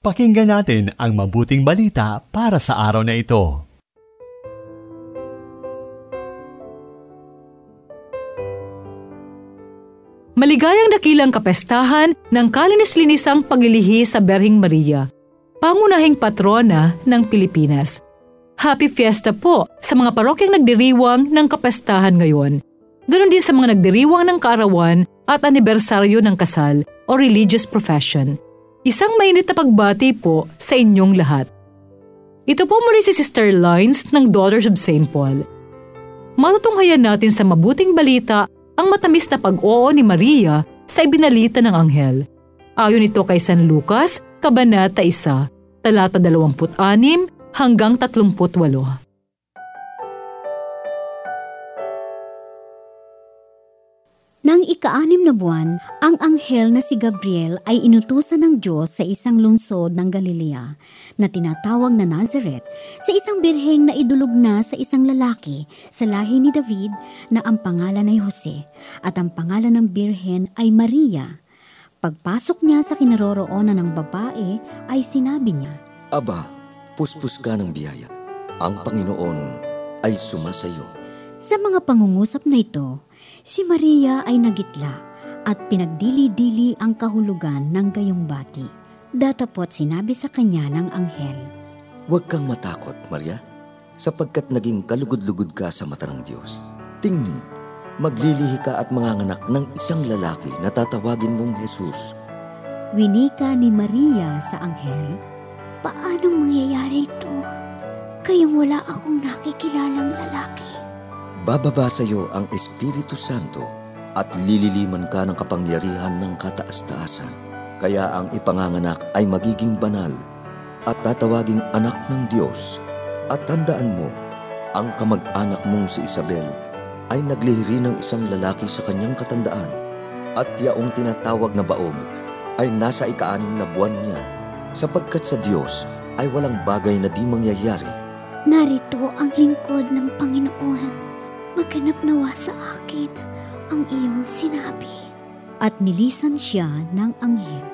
Pakinggan natin ang mabuting balita para sa araw na ito. Maligayang dakilang kapestahan ng kalinis-linisang paglilihi sa Berhing Maria, pangunahing patrona ng Pilipinas. Happy Fiesta po sa mga parokyang nagdiriwang ng kapestahan ngayon. Ganon din sa mga nagdiriwang ng kaarawan at anibersaryo ng kasal o religious profession. Isang mainit na pagbati po sa inyong lahat. Ito po muli si Sister Lines ng Daughters of St. Paul. Matutunghayan natin sa mabuting balita ang matamis na pag-oo ni Maria sa ibinalita ng anghel. Ayon ito kay San Lucas, Kabanata 1, talata 26 hanggang 38. Nang ika-anim na buwan, ang anghel na si Gabriel ay inutusan ng Diyos sa isang lungsod ng Galilea na tinatawag na Nazareth sa isang birheng na idulog na sa isang lalaki sa lahi ni David na ang pangalan ay Jose at ang pangalan ng birhen ay Maria. Pagpasok niya sa kinaroroonan ng babae ay sinabi niya, Aba, puspus ka ng biyaya. Ang Panginoon ay sumasayo. Sa mga pangungusap na ito, Si Maria ay nagitla at pinagdili-dili ang kahulugan ng gayong bati. Datapot sinabi sa kanya ng anghel, Huwag kang matakot, Maria, sapagkat naging kalugod-lugod ka sa mata ng Diyos. Tingnan, maglilihi ka at manganganak ng isang lalaki na tatawagin mong Jesus. Winika ni Maria sa anghel, Paano mangyayari ito? Kayong wala akong nakikilalang lalaki. Bababa sa iyo ang Espiritu Santo at lililiman ka ng kapangyarihan ng kataas-taasan. Kaya ang ipanganganak ay magiging banal at tatawaging anak ng Diyos. At tandaan mo, ang kamag-anak mong si Isabel ay naglihiri ng isang lalaki sa kanyang katandaan at yaong tinatawag na baog ay nasa ikaanim na buwan niya sapagkat sa Diyos ay walang bagay na di mangyayari. Narito ang lingkod ng Panginoon maganap nawa sa akin ang iyong sinabi. At nilisan siya ng anghel.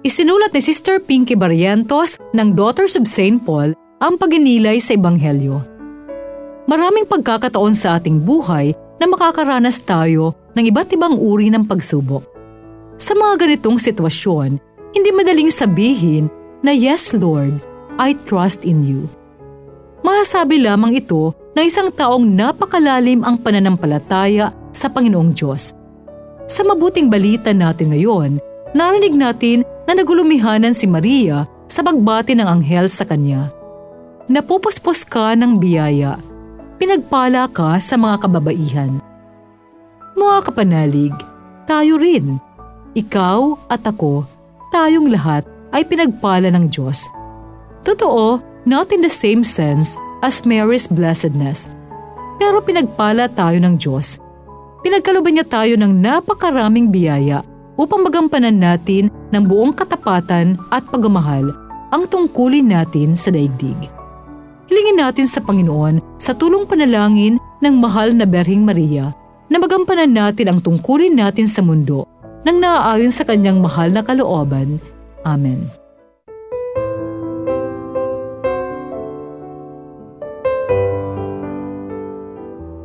Isinulat ni Sister Pinky Barrientos ng Daughters of St. Paul ang paginilay sa Ebanghelyo. Maraming pagkakataon sa ating buhay na makakaranas tayo ng iba't ibang uri ng pagsubok. Sa mga ganitong sitwasyon, hindi madaling sabihin na Yes Lord, I trust in you. Masasabi lamang ito na isang taong napakalalim ang pananampalataya sa Panginoong Diyos. Sa mabuting balita natin ngayon, narinig natin na nagulumihanan si Maria sa pagbati ng anghel sa kanya. Napupuspos ka ng biyaya, pinagpala ka sa mga kababaihan. Mga kapanalig, tayo rin, ikaw at ako, tayong lahat ay pinagpala ng Diyos. Totoo not in the same sense as Mary's blessedness. Pero pinagpala tayo ng Diyos. Pinagkaluban niya tayo ng napakaraming biyaya upang magampanan natin ng buong katapatan at pagmamahal ang tungkulin natin sa daigdig. Hilingin natin sa Panginoon sa tulong panalangin ng mahal na Berhing Maria na magampanan natin ang tungkulin natin sa mundo nang naaayon sa kanyang mahal na kalooban. Amen.